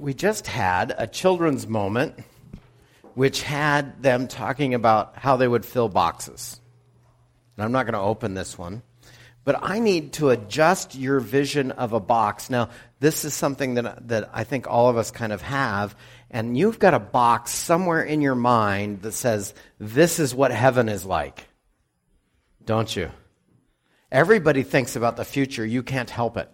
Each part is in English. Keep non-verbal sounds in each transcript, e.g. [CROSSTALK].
we just had a children's moment which had them talking about how they would fill boxes. And I'm not going to open this one, but I need to adjust your vision of a box. Now, this is something that, that I think all of us kind of have, and you've got a box somewhere in your mind that says, This is what heaven is like. Don't you? Everybody thinks about the future, you can't help it.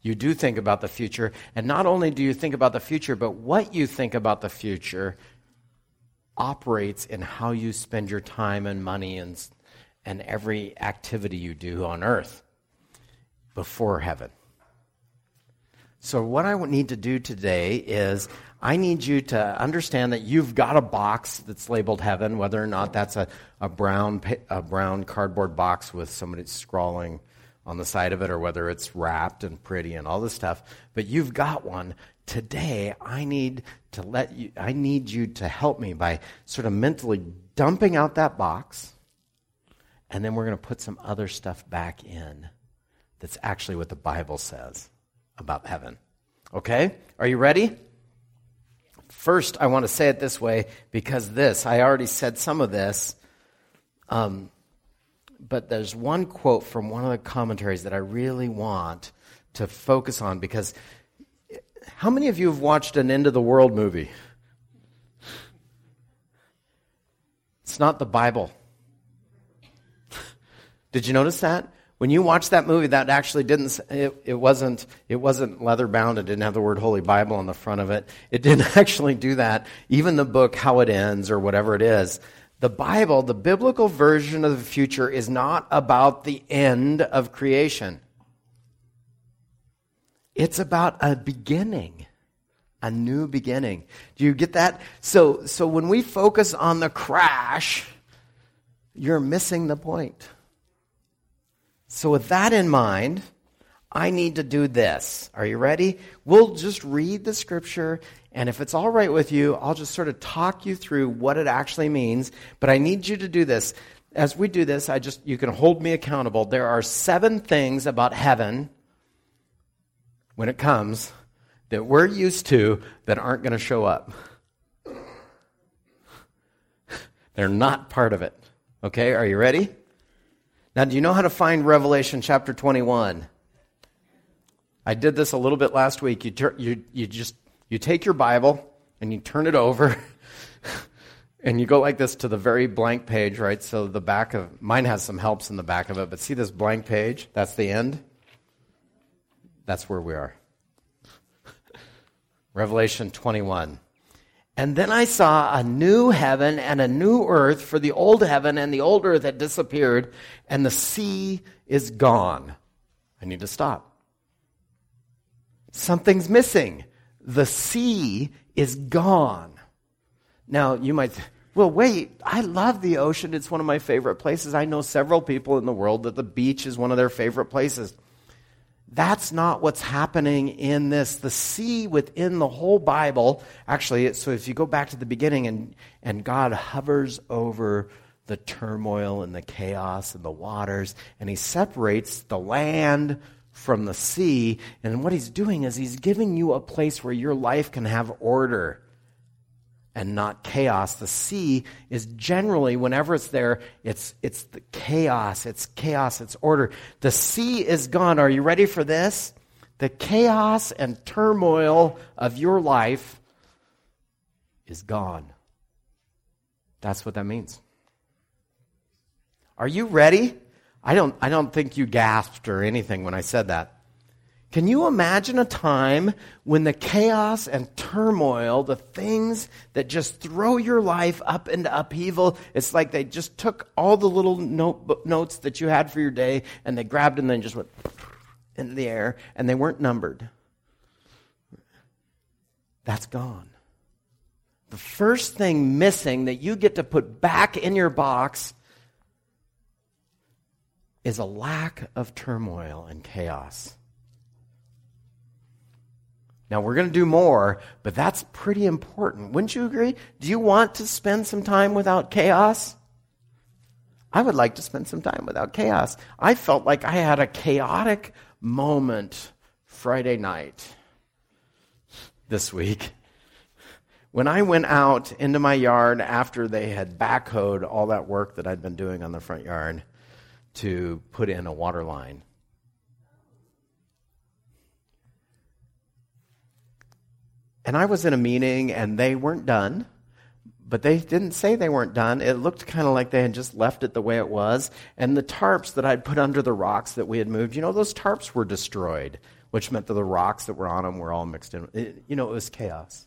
You do think about the future, and not only do you think about the future, but what you think about the future operates in how you spend your time and money and, and every activity you do on earth before heaven. So, what I need to do today is I need you to understand that you've got a box that's labeled heaven, whether or not that's a, a, brown, a brown cardboard box with somebody scrawling on the side of it, or whether it's wrapped and pretty and all this stuff. But you've got one today I need to let you, I need you to help me by sort of mentally dumping out that box. And then we're going to put some other stuff back in that's actually what the Bible says about heaven. Okay? Are you ready? First, I want to say it this way because this, I already said some of this. Um, but there's one quote from one of the commentaries that I really want to focus on because how many of you have watched an end of the world movie? It's not the Bible. Did you notice that? When you watched that movie, that actually didn't, it, it, wasn't, it wasn't leather bound. It didn't have the word Holy Bible on the front of it. It didn't [LAUGHS] actually do that. Even the book, How It Ends, or whatever it is. The Bible, the biblical version of the future, is not about the end of creation. It's about a beginning, a new beginning. Do you get that? So, so when we focus on the crash, you're missing the point. So, with that in mind, I need to do this. Are you ready? We'll just read the scripture, and if it's all right with you, I'll just sort of talk you through what it actually means. But I need you to do this. As we do this, I just you can hold me accountable. There are seven things about heaven when it comes that we're used to that aren't going to show up. They're not part of it. Okay, are you ready? Now, do you know how to find Revelation chapter 21? I did this a little bit last week. You, tur- you, you just you take your Bible and you turn it over [LAUGHS] and you go like this to the very blank page, right? So the back of mine has some helps in the back of it, but see this blank page? That's the end. That's where we are. [LAUGHS] Revelation 21. And then I saw a new heaven and a new earth, for the old heaven and the old earth had disappeared, and the sea is gone. I need to stop. Something's missing. The sea is gone. Now, you might, well, wait, I love the ocean. It's one of my favorite places. I know several people in the world that the beach is one of their favorite places. That's not what's happening in this. The sea within the whole Bible, actually, so if you go back to the beginning and, and God hovers over the turmoil and the chaos and the waters, and he separates the land from the sea. And what he's doing is he's giving you a place where your life can have order and not chaos. The sea is generally, whenever it's there, it's, it's the chaos. It's chaos. It's order. The sea is gone. Are you ready for this? The chaos and turmoil of your life is gone. That's what that means. Are you ready? I don't, I don't think you gasped or anything when I said that. Can you imagine a time when the chaos and turmoil, the things that just throw your life up into upheaval, it's like they just took all the little note, notes that you had for your day and they grabbed them and then just went into the air and they weren't numbered. That's gone. The first thing missing that you get to put back in your box is a lack of turmoil and chaos. Now, we're going to do more, but that's pretty important. Wouldn't you agree? Do you want to spend some time without chaos? I would like to spend some time without chaos. I felt like I had a chaotic moment Friday night. this week. When I went out into my yard after they had backhoed all that work that I'd been doing on the front yard to put in a water line, and I was in a meeting and they weren't done but they didn't say they weren't done. It looked kind of like they had just left it the way it was. And the tarps that I'd put under the rocks that we had moved, you know, those tarps were destroyed, which meant that the rocks that were on them were all mixed in. It, you know, it was chaos.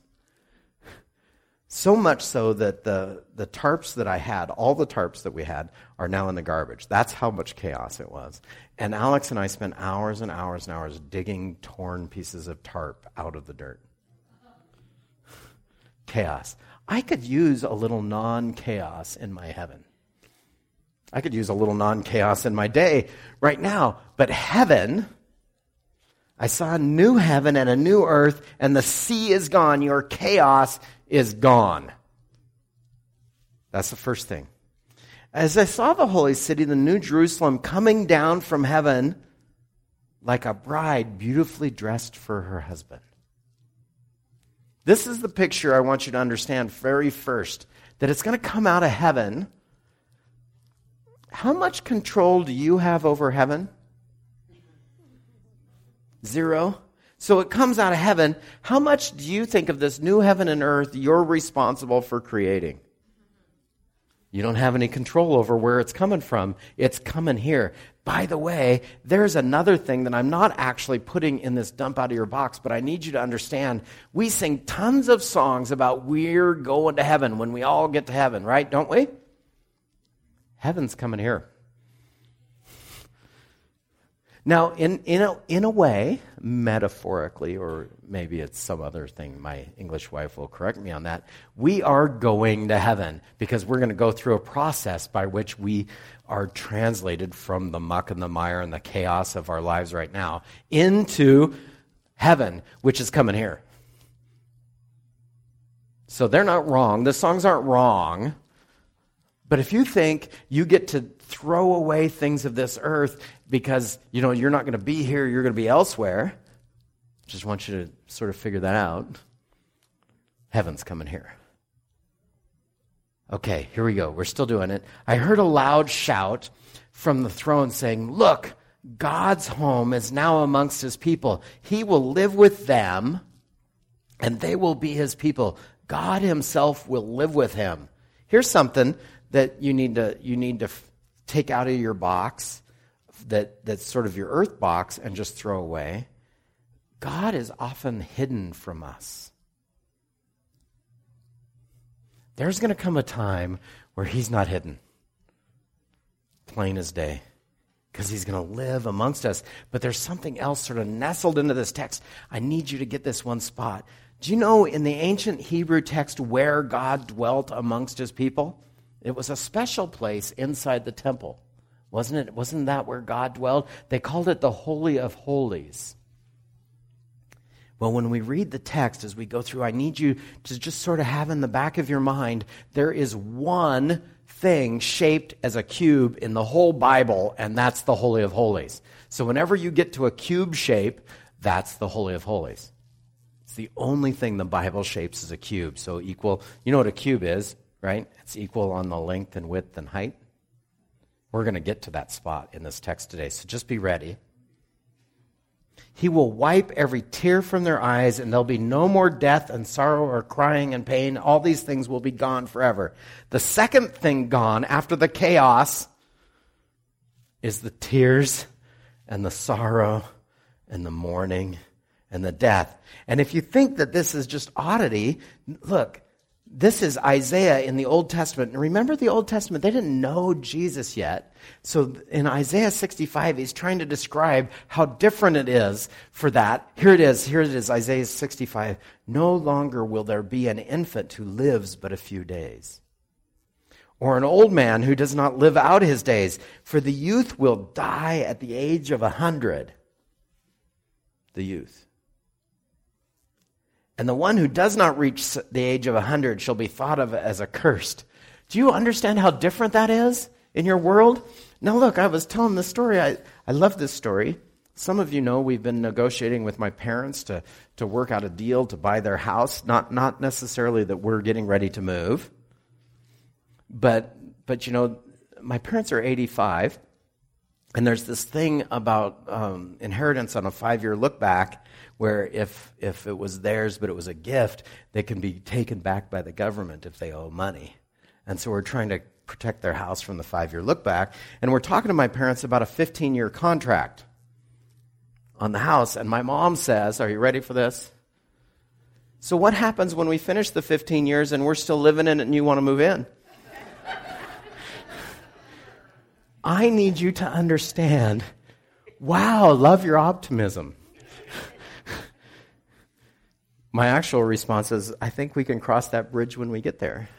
So much so that the, the tarps that I had, all the tarps that we had, are now in the garbage. That's how much chaos it was. And Alex and I spent hours and hours and hours digging torn pieces of tarp out of the dirt. chaos. I could use a little non chaos in my heaven. I could use a little non chaos in my day right now. But heaven, I saw a new heaven and a new earth, and the sea is gone. Your chaos is gone. That's the first thing. As I saw the holy city, the new Jerusalem, coming down from heaven like a bride beautifully dressed for her husband. This is the picture I want you to understand very first that it's going to come out of heaven. How much control do you have over heaven? Zero. So it comes out of heaven. How much do you think of this new heaven and earth you're responsible for creating? You don't have any control over where it's coming from. It's coming here. By the way, there's another thing that I'm not actually putting in this dump out of your box, but I need you to understand. We sing tons of songs about we're going to heaven when we all get to heaven, right? Don't we? Heaven's coming here. Now, in, in, a, in a way, metaphorically, or maybe it's some other thing, my English wife will correct me on that, we are going to heaven because we're going to go through a process by which we are translated from the muck and the mire and the chaos of our lives right now into heaven, which is coming here. So they're not wrong. The songs aren't wrong. But if you think you get to throw away things of this earth because you know you're not going to be here, you're going to be elsewhere. I Just want you to sort of figure that out. Heaven's coming here. Okay, here we go. We're still doing it. I heard a loud shout from the throne saying, Look, God's home is now amongst his people. He will live with them, and they will be his people. God himself will live with him. Here's something that you need to, you need to take out of your box that, that's sort of your earth box and just throw away. God is often hidden from us. There's going to come a time where he's not hidden, plain as day, because he's going to live amongst us. But there's something else sort of nestled into this text. I need you to get this one spot. Do you know in the ancient Hebrew text where God dwelt amongst his people? It was a special place inside the temple, wasn't it? Wasn't that where God dwelled? They called it the Holy of Holies. Well, when we read the text as we go through, I need you to just sort of have in the back of your mind there is one thing shaped as a cube in the whole Bible, and that's the Holy of Holies. So whenever you get to a cube shape, that's the Holy of Holies. It's the only thing the Bible shapes as a cube. So equal, you know what a cube is? Right? It's equal on the length and width and height. We're going to get to that spot in this text today, so just be ready. He will wipe every tear from their eyes, and there'll be no more death and sorrow or crying and pain. All these things will be gone forever. The second thing gone after the chaos is the tears and the sorrow and the mourning and the death. And if you think that this is just oddity, look, this is Isaiah in the Old Testament. And remember the Old Testament, they didn't know Jesus yet. So in Isaiah 65, he's trying to describe how different it is for that. Here it is. Here it is, Isaiah 65. No longer will there be an infant who lives but a few days, or an old man who does not live out his days, for the youth will die at the age of a hundred. The youth. And the one who does not reach the age of 100 shall be thought of as accursed. Do you understand how different that is in your world? Now, look, I was telling this story. I, I love this story. Some of you know we've been negotiating with my parents to, to work out a deal to buy their house. Not, not necessarily that we're getting ready to move, but, but you know, my parents are 85, and there's this thing about um, inheritance on a five year look back where if, if it was theirs but it was a gift, they can be taken back by the government if they owe money. And so we're trying to protect their house from the five year look back. And we're talking to my parents about a 15 year contract on the house. And my mom says, Are you ready for this? So, what happens when we finish the 15 years and we're still living in it and you want to move in? I need you to understand. Wow, love your optimism. My actual response is I think we can cross that bridge when we get there.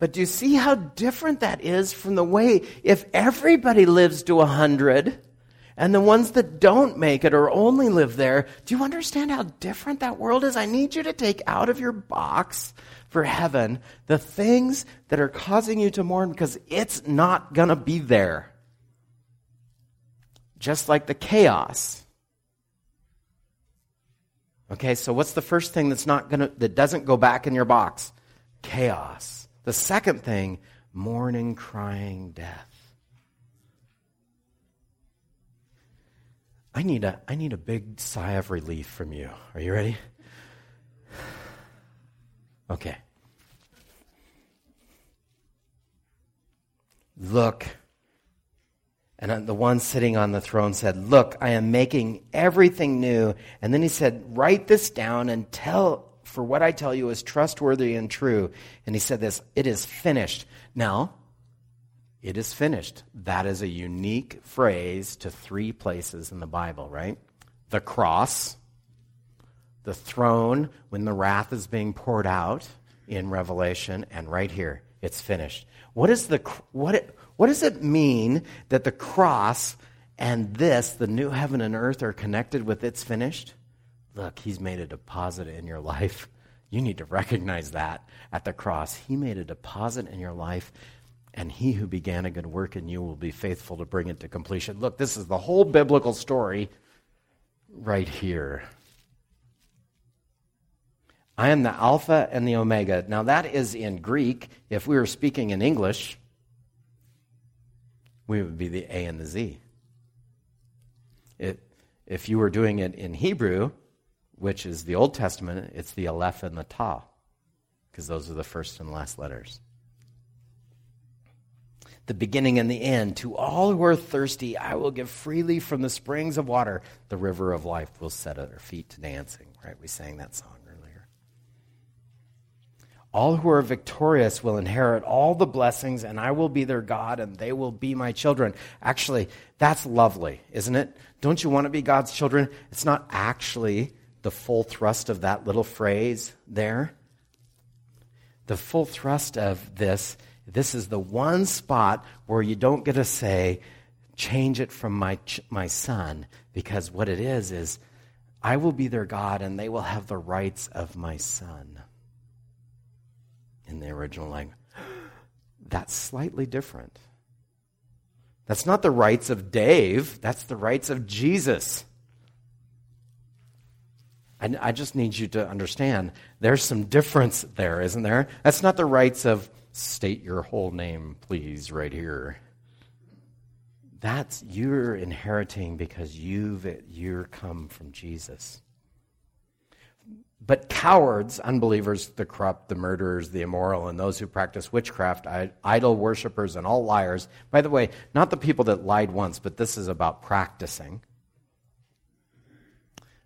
But do you see how different that is from the way if everybody lives to 100 and the ones that don't make it or only live there, do you understand how different that world is? I need you to take out of your box for heaven the things that are causing you to mourn because it's not going to be there. Just like the chaos. Okay, so what's the first thing that's not going to that doesn't go back in your box? Chaos. The second thing, mourning, crying, death. I need a, I need a big sigh of relief from you. Are you ready? [SIGHS] Okay. Look. And the one sitting on the throne said, Look, I am making everything new. And then he said, Write this down and tell for what I tell you is trustworthy and true. And he said this, it is finished. Now, it is finished. That is a unique phrase to three places in the Bible, right? The cross, the throne when the wrath is being poured out in Revelation, and right here, it's finished. What, is the, what, what does it mean that the cross and this, the new heaven and earth, are connected with it's finished? Look, He's made a deposit in your life. [LAUGHS] You need to recognize that at the cross. He made a deposit in your life, and He who began a good work in you will be faithful to bring it to completion. Look, this is the whole biblical story right here. I am the Alpha and the Omega. Now, that is in Greek. If we were speaking in English, we would be the A and the Z. It, if you were doing it in Hebrew, which is the Old Testament, it's the Aleph and the Ta, because those are the first and last letters. The beginning and the end. To all who are thirsty, I will give freely from the springs of water. The river of life will set their feet to dancing. Right? We sang that song. All who are victorious will inherit all the blessings, and I will be their God, and they will be my children. Actually, that's lovely, isn't it? Don't you want to be God's children? It's not actually the full thrust of that little phrase there? The full thrust of this, this is the one spot where you don't get to say, change it from my, my son, because what it is is, I will be their God and they will have the rights of my son. In the original language. That's slightly different. That's not the rights of Dave, that's the rights of Jesus. I, I just need you to understand there's some difference there, isn't there? That's not the rights of state your whole name, please, right here. That's you're inheriting because you've you're come from Jesus. But cowards, unbelievers, the corrupt, the murderers, the immoral, and those who practice witchcraft, idol worshippers, and all liars. By the way, not the people that lied once, but this is about practicing.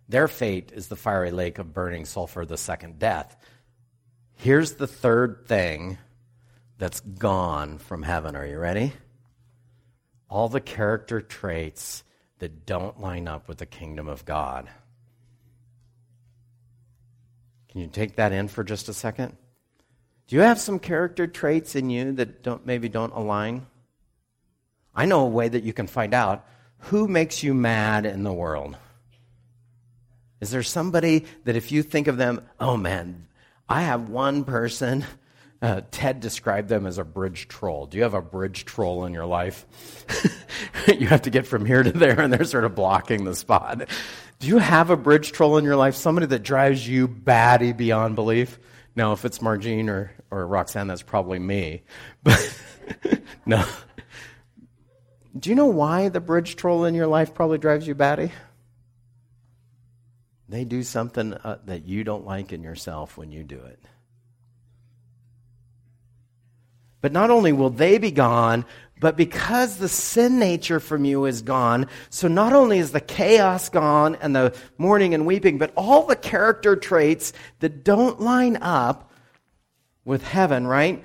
Their fate is the fiery lake of burning sulfur, the second death. Here's the third thing that's gone from heaven. Are you ready? All the character traits that don't line up with the kingdom of God. Can you take that in for just a second? Do you have some character traits in you that don't, maybe don't align? I know a way that you can find out who makes you mad in the world. Is there somebody that if you think of them, oh man, I have one person Uh, Ted described them as a bridge troll. Do you have a bridge troll in your life? [LAUGHS] you have to get from here to there, and they're sort of blocking the spot. Do you have a bridge troll in your life? Somebody that drives you batty beyond belief? Now, if it's Margene or, or Roxanne, that's probably me. [LAUGHS] But no. Do you know why the bridge troll in your life probably drives you batty? They do something uh, that you don't like in yourself when you do it. But not only will they be gone, but because the sin nature from you is gone, so not only is the chaos gone and the mourning and weeping, but all the character traits that don't line up with heaven, right?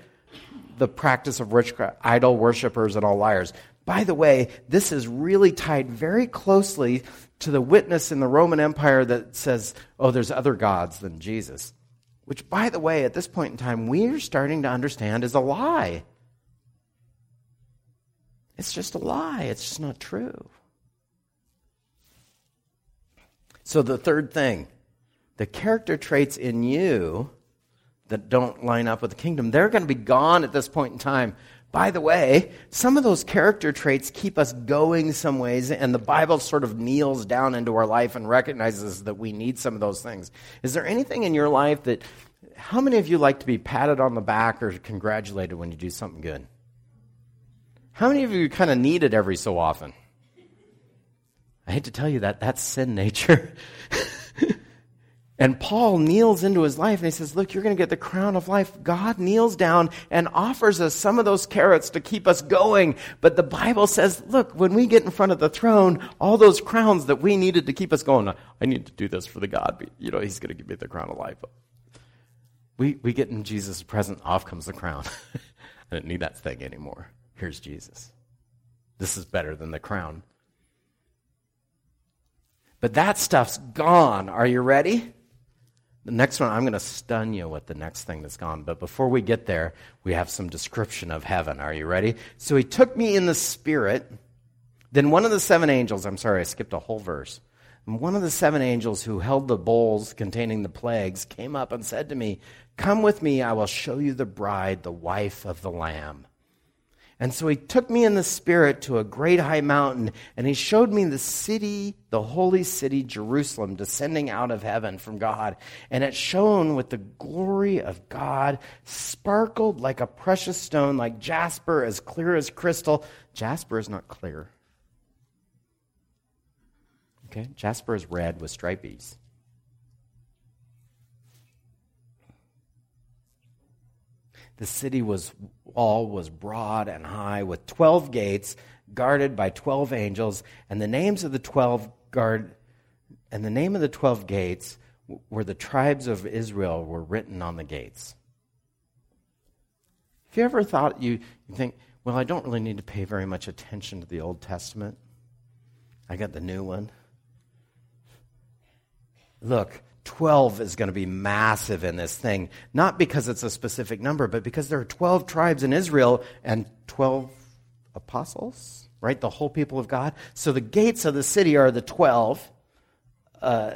The practice of witchcraft, idol worshippers, and all liars. By the way, this is really tied very closely to the witness in the Roman Empire that says, oh, there's other gods than Jesus. Which, by the way, at this point in time, we're starting to understand is a lie. It's just a lie, it's just not true. So, the third thing the character traits in you that don't line up with the kingdom, they're going to be gone at this point in time. By the way, some of those character traits keep us going some ways, and the Bible sort of kneels down into our life and recognizes that we need some of those things. Is there anything in your life that, how many of you like to be patted on the back or congratulated when you do something good? How many of you kind of need it every so often? I hate to tell you that, that's sin nature. [LAUGHS] And Paul kneels into his life and he says, Look, you're going to get the crown of life. God kneels down and offers us some of those carrots to keep us going. But the Bible says, Look, when we get in front of the throne, all those crowns that we needed to keep us going, I need to do this for the God. You know, he's going to give me the crown of life. We, we get in Jesus' presence, off comes the crown. [LAUGHS] I didn't need that thing anymore. Here's Jesus. This is better than the crown. But that stuff's gone. Are you ready? The next one, I'm going to stun you with the next thing that's gone. But before we get there, we have some description of heaven. Are you ready? So he took me in the spirit. Then one of the seven angels, I'm sorry, I skipped a whole verse. And one of the seven angels who held the bowls containing the plagues came up and said to me, Come with me, I will show you the bride, the wife of the Lamb. And so he took me in the spirit to a great high mountain, and he showed me the city, the holy city, Jerusalem, descending out of heaven from God. And it shone with the glory of God, sparkled like a precious stone, like jasper, as clear as crystal. Jasper is not clear. Okay? Jasper is red with stripies. The city was wall was broad and high with 12 gates guarded by 12 angels and the names of the 12 guard and the name of the 12 gates were the tribes of Israel were written on the gates. Have you ever thought you, you think, well, I don't really need to pay very much attention to the Old Testament. I got the new one. Look, 12 is going to be massive in this thing, not because it's a specific number, but because there are 12 tribes in Israel and 12 apostles, right? The whole people of God. So the gates of the city are the 12. Uh,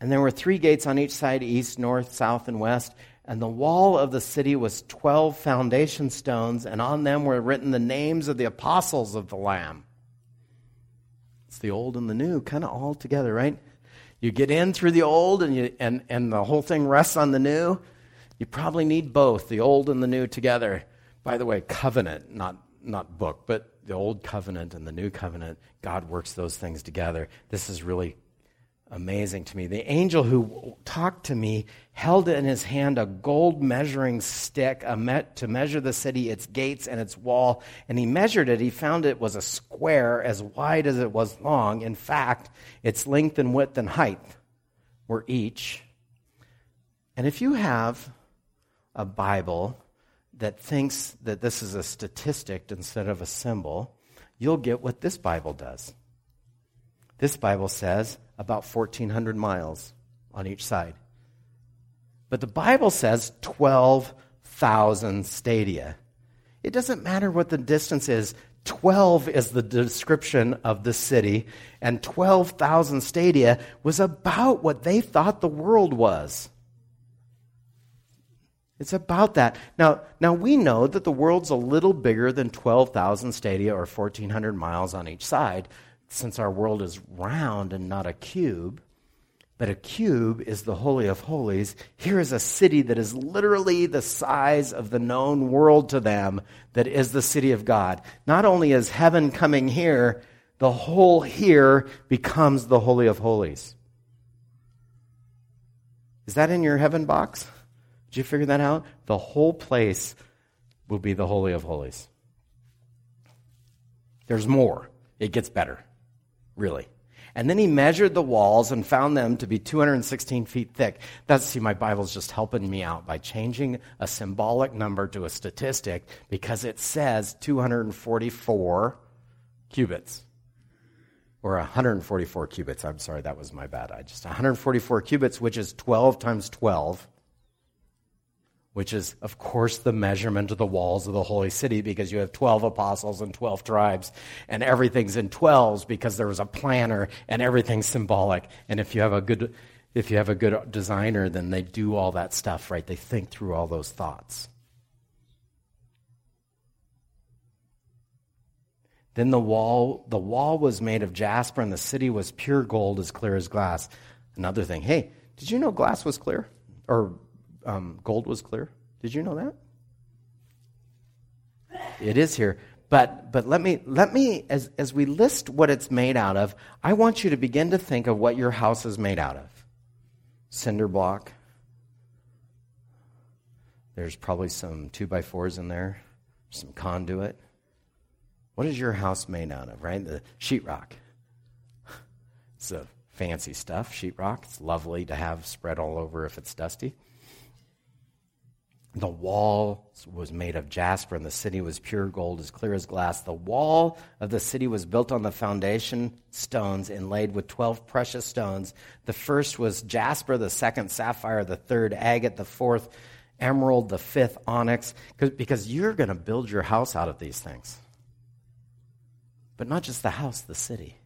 and there were three gates on each side east, north, south, and west. And the wall of the city was 12 foundation stones, and on them were written the names of the apostles of the Lamb. It's the old and the new, kind of all together, right? You get in through the old and, you, and, and the whole thing rests on the new. You probably need both, the old and the new together. By the way, covenant, not, not book, but the old covenant and the new covenant, God works those things together. This is really amazing to me. The angel who talked to me held in his hand a gold measuring stick to measure the city, its gates, and its wall. And he measured it. He found it was a square as wide as it was long. In fact, its length and width and height were each. And if you have a Bible that thinks that this is a statistic instead of a symbol, you'll get what this Bible does. This Bible says about 1,400 miles on each side. But the Bible says 12,000 stadia. It doesn't matter what the distance is. 12 is the description of the city, and 12,000 stadia was about what they thought the world was. It's about that. Now, now we know that the world's a little bigger than 12,000 stadia or 1,400 miles on each side, since our world is round and not a cube. But a cube is the Holy of Holies. Here is a city that is literally the size of the known world to them, that is the city of God. Not only is heaven coming here, the whole here becomes the Holy of Holies. Is that in your heaven box? Did you figure that out? The whole place will be the Holy of Holies. There's more. It gets better, really. And then he measured the walls and found them to be 216 feet thick. That's, see, my Bible's just helping me out by changing a symbolic number to a statistic because it says 244 cubits. Or 144 cubits. I'm sorry, that was my bad. I just 144 cubits, which is 12 times 12 which is, of course, the measurement of the walls of the holy city because you have 12 apostles and 12 tribes, and everything's in 12s because there was a planner and everything's symbolic. And if you have a good, if you have a good designer, then they do all that stuff, right? They think through all those thoughts. Then the wall, the wall was made of jasper, and the city was pure gold, as clear as glass. Another thing, hey, did you know glass was clear? Or um, gold was clear. Did you know that? It is here. But, but let me, let me as, as we list what it's made out of, I want you to begin to think of what your house is made out of. Cinder block. There's probably some two by fours in there, some conduit. What is your house made out of, right? The sheetrock. It's the fancy stuff, sheetrock. It's lovely to have spread all over if it's dusty. The wall was made of jasper, and the city was pure gold, as clear as glass. The wall of the city was built on the foundation stones, inlaid with 12 precious stones. The first was jasper, the second sapphire, the third agate, the fourth emerald, the fifth onyx, because you're going to build your house out of these things. But not just the house, the city.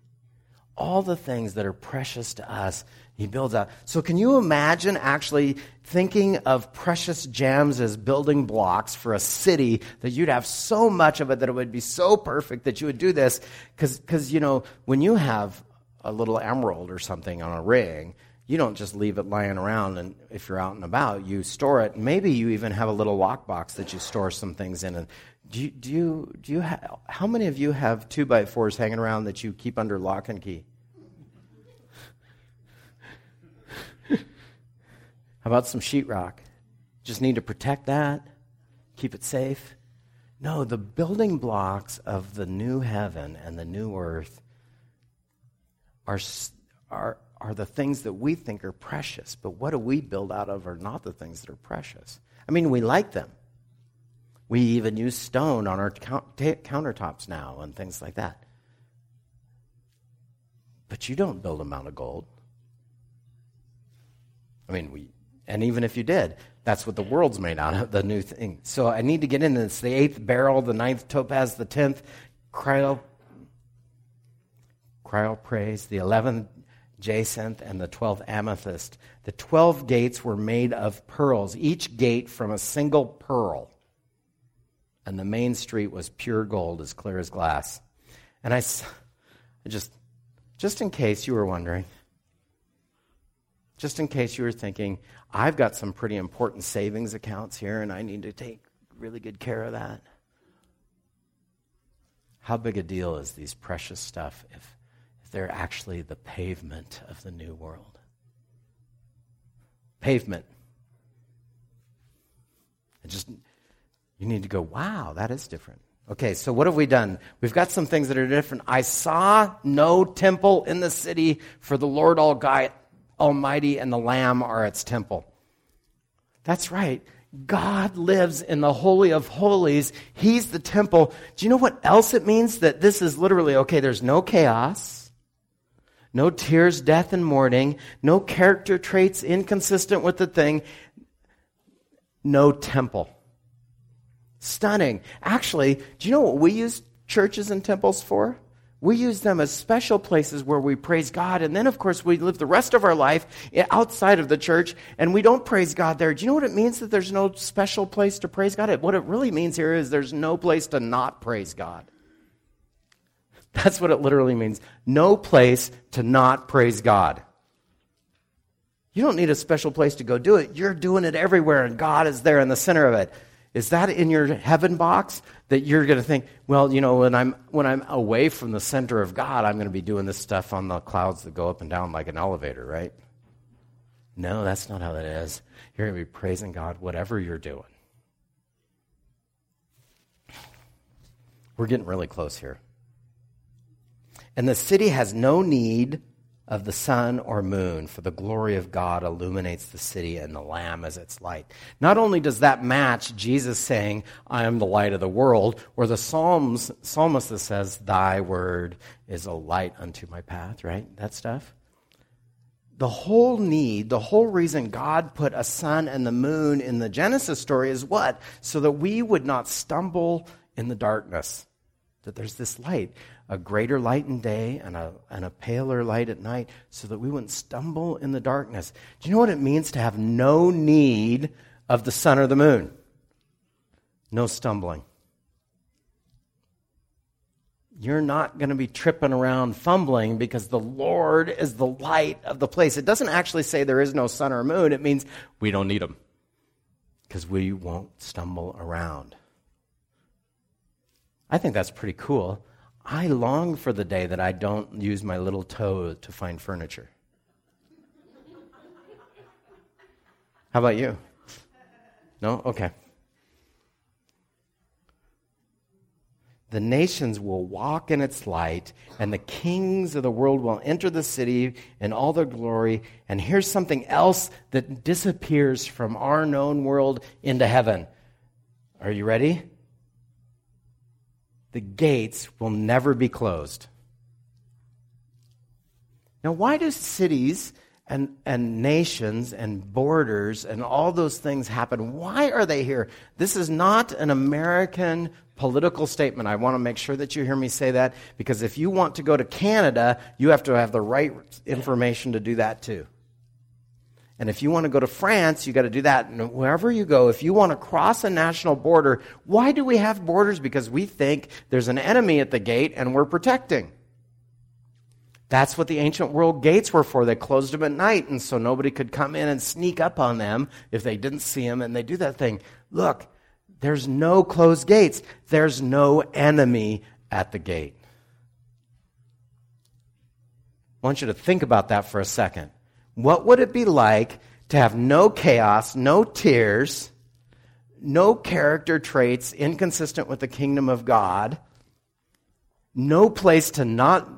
All the things that are precious to us he builds out. So, can you imagine actually thinking of precious gems as building blocks for a city that you'd have so much of it that it would be so perfect that you would do this? Because, you know, when you have a little emerald or something on a ring, you don't just leave it lying around and if you're out and about you store it maybe you even have a little lockbox that you store some things in and do you, do you, do you ha- how many of you have two by fours hanging around that you keep under lock and key How about some sheetrock? Just need to protect that, keep it safe. No, the building blocks of the new heaven and the new earth are, are, are the things that we think are precious. But what do we build out of are not the things that are precious. I mean, we like them. We even use stone on our countertops now and things like that. But you don't build them out of gold. I mean, we, and even if you did, that's what the world's made out of, the new thing. So I need to get into this. The eighth beryl, the ninth topaz, the tenth cryo, chrysoprase, the eleventh jacinth, and the twelfth amethyst. The twelve gates were made of pearls, each gate from a single pearl. And the main street was pure gold, as clear as glass. And I, I just, just in case you were wondering, just in case you were thinking, I've got some pretty important savings accounts here and I need to take really good care of that. How big a deal is these precious stuff if they're actually the pavement of the new world? Pavement. It just you need to go, wow, that is different. Okay, so what have we done? We've got some things that are different. I saw no temple in the city, for the Lord Almighty and the Lamb are its temple. That's right. God lives in the Holy of Holies. He's the temple. Do you know what else it means? That this is literally okay, there's no chaos, no tears, death, and mourning, no character traits inconsistent with the thing, no temple. Stunning. Actually, do you know what we use churches and temples for? We use them as special places where we praise God. And then, of course, we live the rest of our life outside of the church and we don't praise God there. Do you know what it means that there's no special place to praise God? What it really means here is there's no place to not praise God. That's what it literally means. No place to not praise God. You don't need a special place to go do it. You're doing it everywhere, and God is there in the center of it. Is that in your heaven box that you're going to think, well, you know, when I'm when I'm away from the center of God, I'm going to be doing this stuff on the clouds that go up and down like an elevator, right? No, that's not how that is. You're going to be praising God whatever you're doing. We're getting really close here. And the city has no need of the sun or moon, for the glory of God illuminates the city and the Lamb as its light. Not only does that match Jesus saying, I am the light of the world, or the Psalms, psalmist that says, Thy word is a light unto my path, right? That stuff. The whole need, the whole reason God put a sun and the moon in the Genesis story is what? So that we would not stumble in the darkness. That there's this light a greater light in day and a, and a paler light at night so that we wouldn't stumble in the darkness. Do you know what it means to have no need of the sun or the moon? No stumbling. You're not going to be tripping around fumbling because the Lord is the light of the place. It doesn't actually say there is no sun or moon, it means we don't need them because we won't stumble around. I think that's pretty cool. I long for the day that I don't use my little toe to find furniture. How about you? No? Okay. The nations will walk in its light, and the kings of the world will enter the city in all their glory. And here's something else that disappears from our known world into heaven. Are you ready? The gates will never be closed. Now, why do cities and, and nations and borders and all those things happen? Why are they here? This is not an American political statement. I want to make sure that you hear me say that because if you want to go to Canada, you have to have the right information to do that too. And if you want to go to France, you got to do that. And wherever you go, if you want to cross a national border, why do we have borders? Because we think there's an enemy at the gate and we're protecting. That's what the ancient world gates were for. They closed them at night, and so nobody could come in and sneak up on them if they didn't see them. And they do that thing. Look, there's no closed gates, there's no enemy at the gate. I want you to think about that for a second. What would it be like to have no chaos, no tears, no character traits inconsistent with the kingdom of God, no place to not,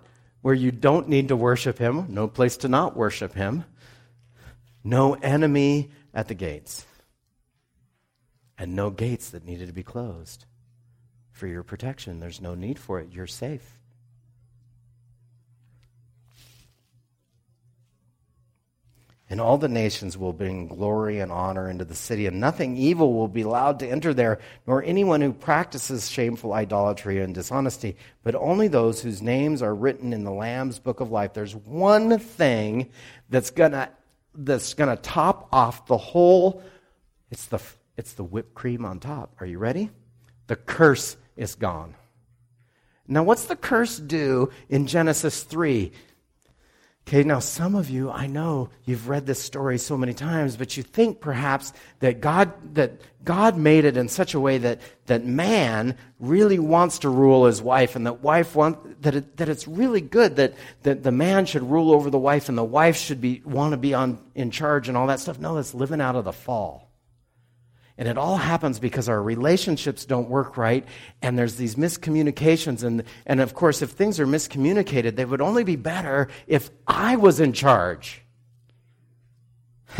where you don't need to worship Him, no place to not worship Him, no enemy at the gates, and no gates that needed to be closed for your protection. There's no need for it. You're safe. And all the nations will bring glory and honor into the city, and nothing evil will be allowed to enter there, nor anyone who practices shameful idolatry and dishonesty, but only those whose names are written in the Lamb's book of life. There's one thing that's gonna that's gonna top off the whole. It's the it's the whipped cream on top. Are you ready? The curse is gone. Now, what's the curse do in Genesis 3? Okay, now some of you, I know you've read this story so many times, but you think perhaps that God, that God made it in such a way that, that man really wants to rule his wife and that wife want, that, it, that it's really good that, that the man should rule over the wife and the wife should be, want to be on, in charge and all that stuff. No, that's living out of the fall. And it all happens because our relationships don't work right, and there's these miscommunications. And, and of course, if things are miscommunicated, they would only be better if I was in charge. [LAUGHS]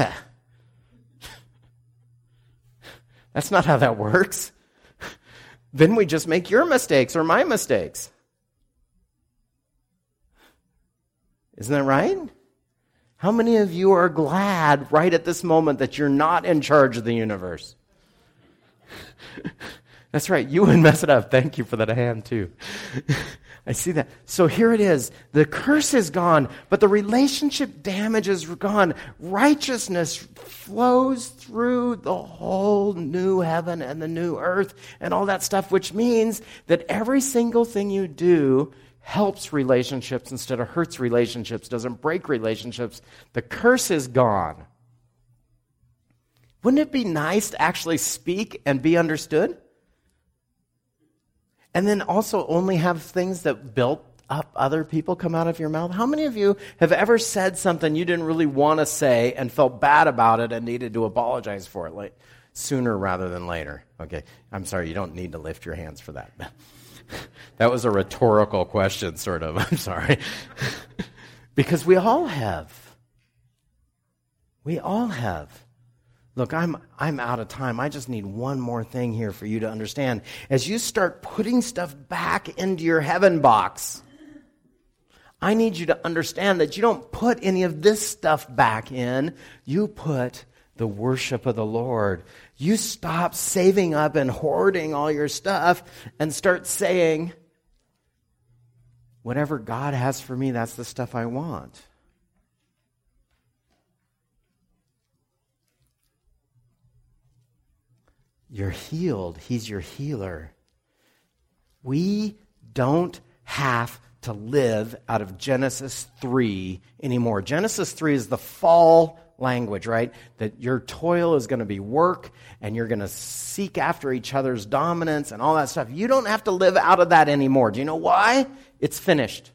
That's not how that works. [LAUGHS] then we just make your mistakes or my mistakes. Isn't that right? How many of you are glad right at this moment that you're not in charge of the universe? [LAUGHS] That's right. You wouldn't mess it up. Thank you for that hand, too. [LAUGHS] I see that. So here it is. The curse is gone, but the relationship damage is gone. Righteousness flows through the whole new heaven and the new earth and all that stuff, which means that every single thing you do helps relationships instead of hurts relationships, doesn't break relationships. The curse is gone. Wouldn't it be nice to actually speak and be understood? And then also only have things that built up other people come out of your mouth? How many of you have ever said something you didn't really want to say and felt bad about it and needed to apologize for it like sooner rather than later? Okay, I'm sorry, you don't need to lift your hands for that. [LAUGHS] that was a rhetorical question, sort of. [LAUGHS] I'm sorry. [LAUGHS] because we all have. We all have. Look, I'm, I'm out of time. I just need one more thing here for you to understand. As you start putting stuff back into your heaven box, I need you to understand that you don't put any of this stuff back in. You put the worship of the Lord. You stop saving up and hoarding all your stuff and start saying, whatever God has for me, that's the stuff I want. You're healed. He's your healer. We don't have to live out of Genesis 3 anymore. Genesis 3 is the fall language, right? That your toil is going to be work and you're going to seek after each other's dominance and all that stuff. You don't have to live out of that anymore. Do you know why? It's finished.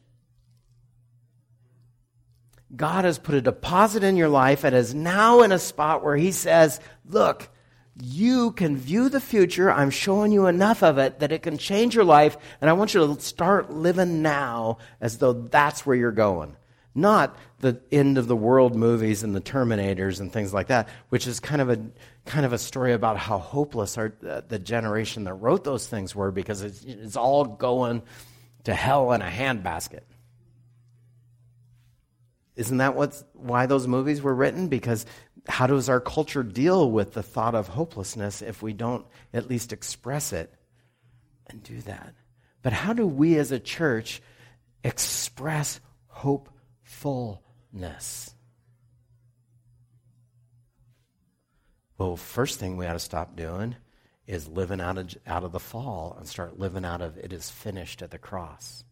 God has put a deposit in your life and is now in a spot where He says, Look, you can view the future. I'm showing you enough of it that it can change your life, and I want you to start living now as though that's where you're going. Not the end of the world movies and the Terminators and things like that, which is kind of a kind of a story about how hopeless our, uh, the generation that wrote those things were because it's, it's all going to hell in a handbasket. Isn't that what's, why those movies were written? Because how does our culture deal with the thought of hopelessness if we don't at least express it and do that? But how do we as a church express hopefulness? Well, first thing we ought to stop doing is living out of, out of the fall and start living out of it is finished at the cross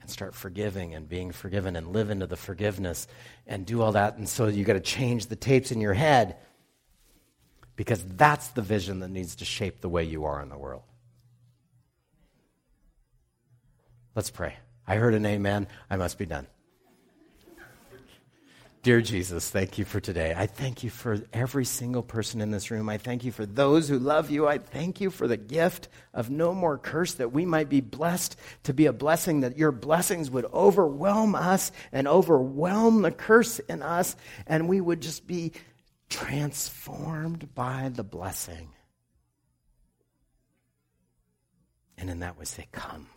and start forgiving and being forgiven and live into the forgiveness and do all that. And so you got to change the tapes in your head because that's the vision that needs to shape the way you are in the world. Let's pray. I heard an amen. I must be done. Dear Jesus, thank you for today. I thank you for every single person in this room. I thank you for those who love you. I thank you for the gift of no more curse that we might be blessed to be a blessing, that your blessings would overwhelm us and overwhelm the curse in us, and we would just be transformed by the blessing. And in that we say, Come,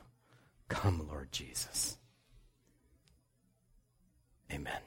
come, Lord Jesus. Amen.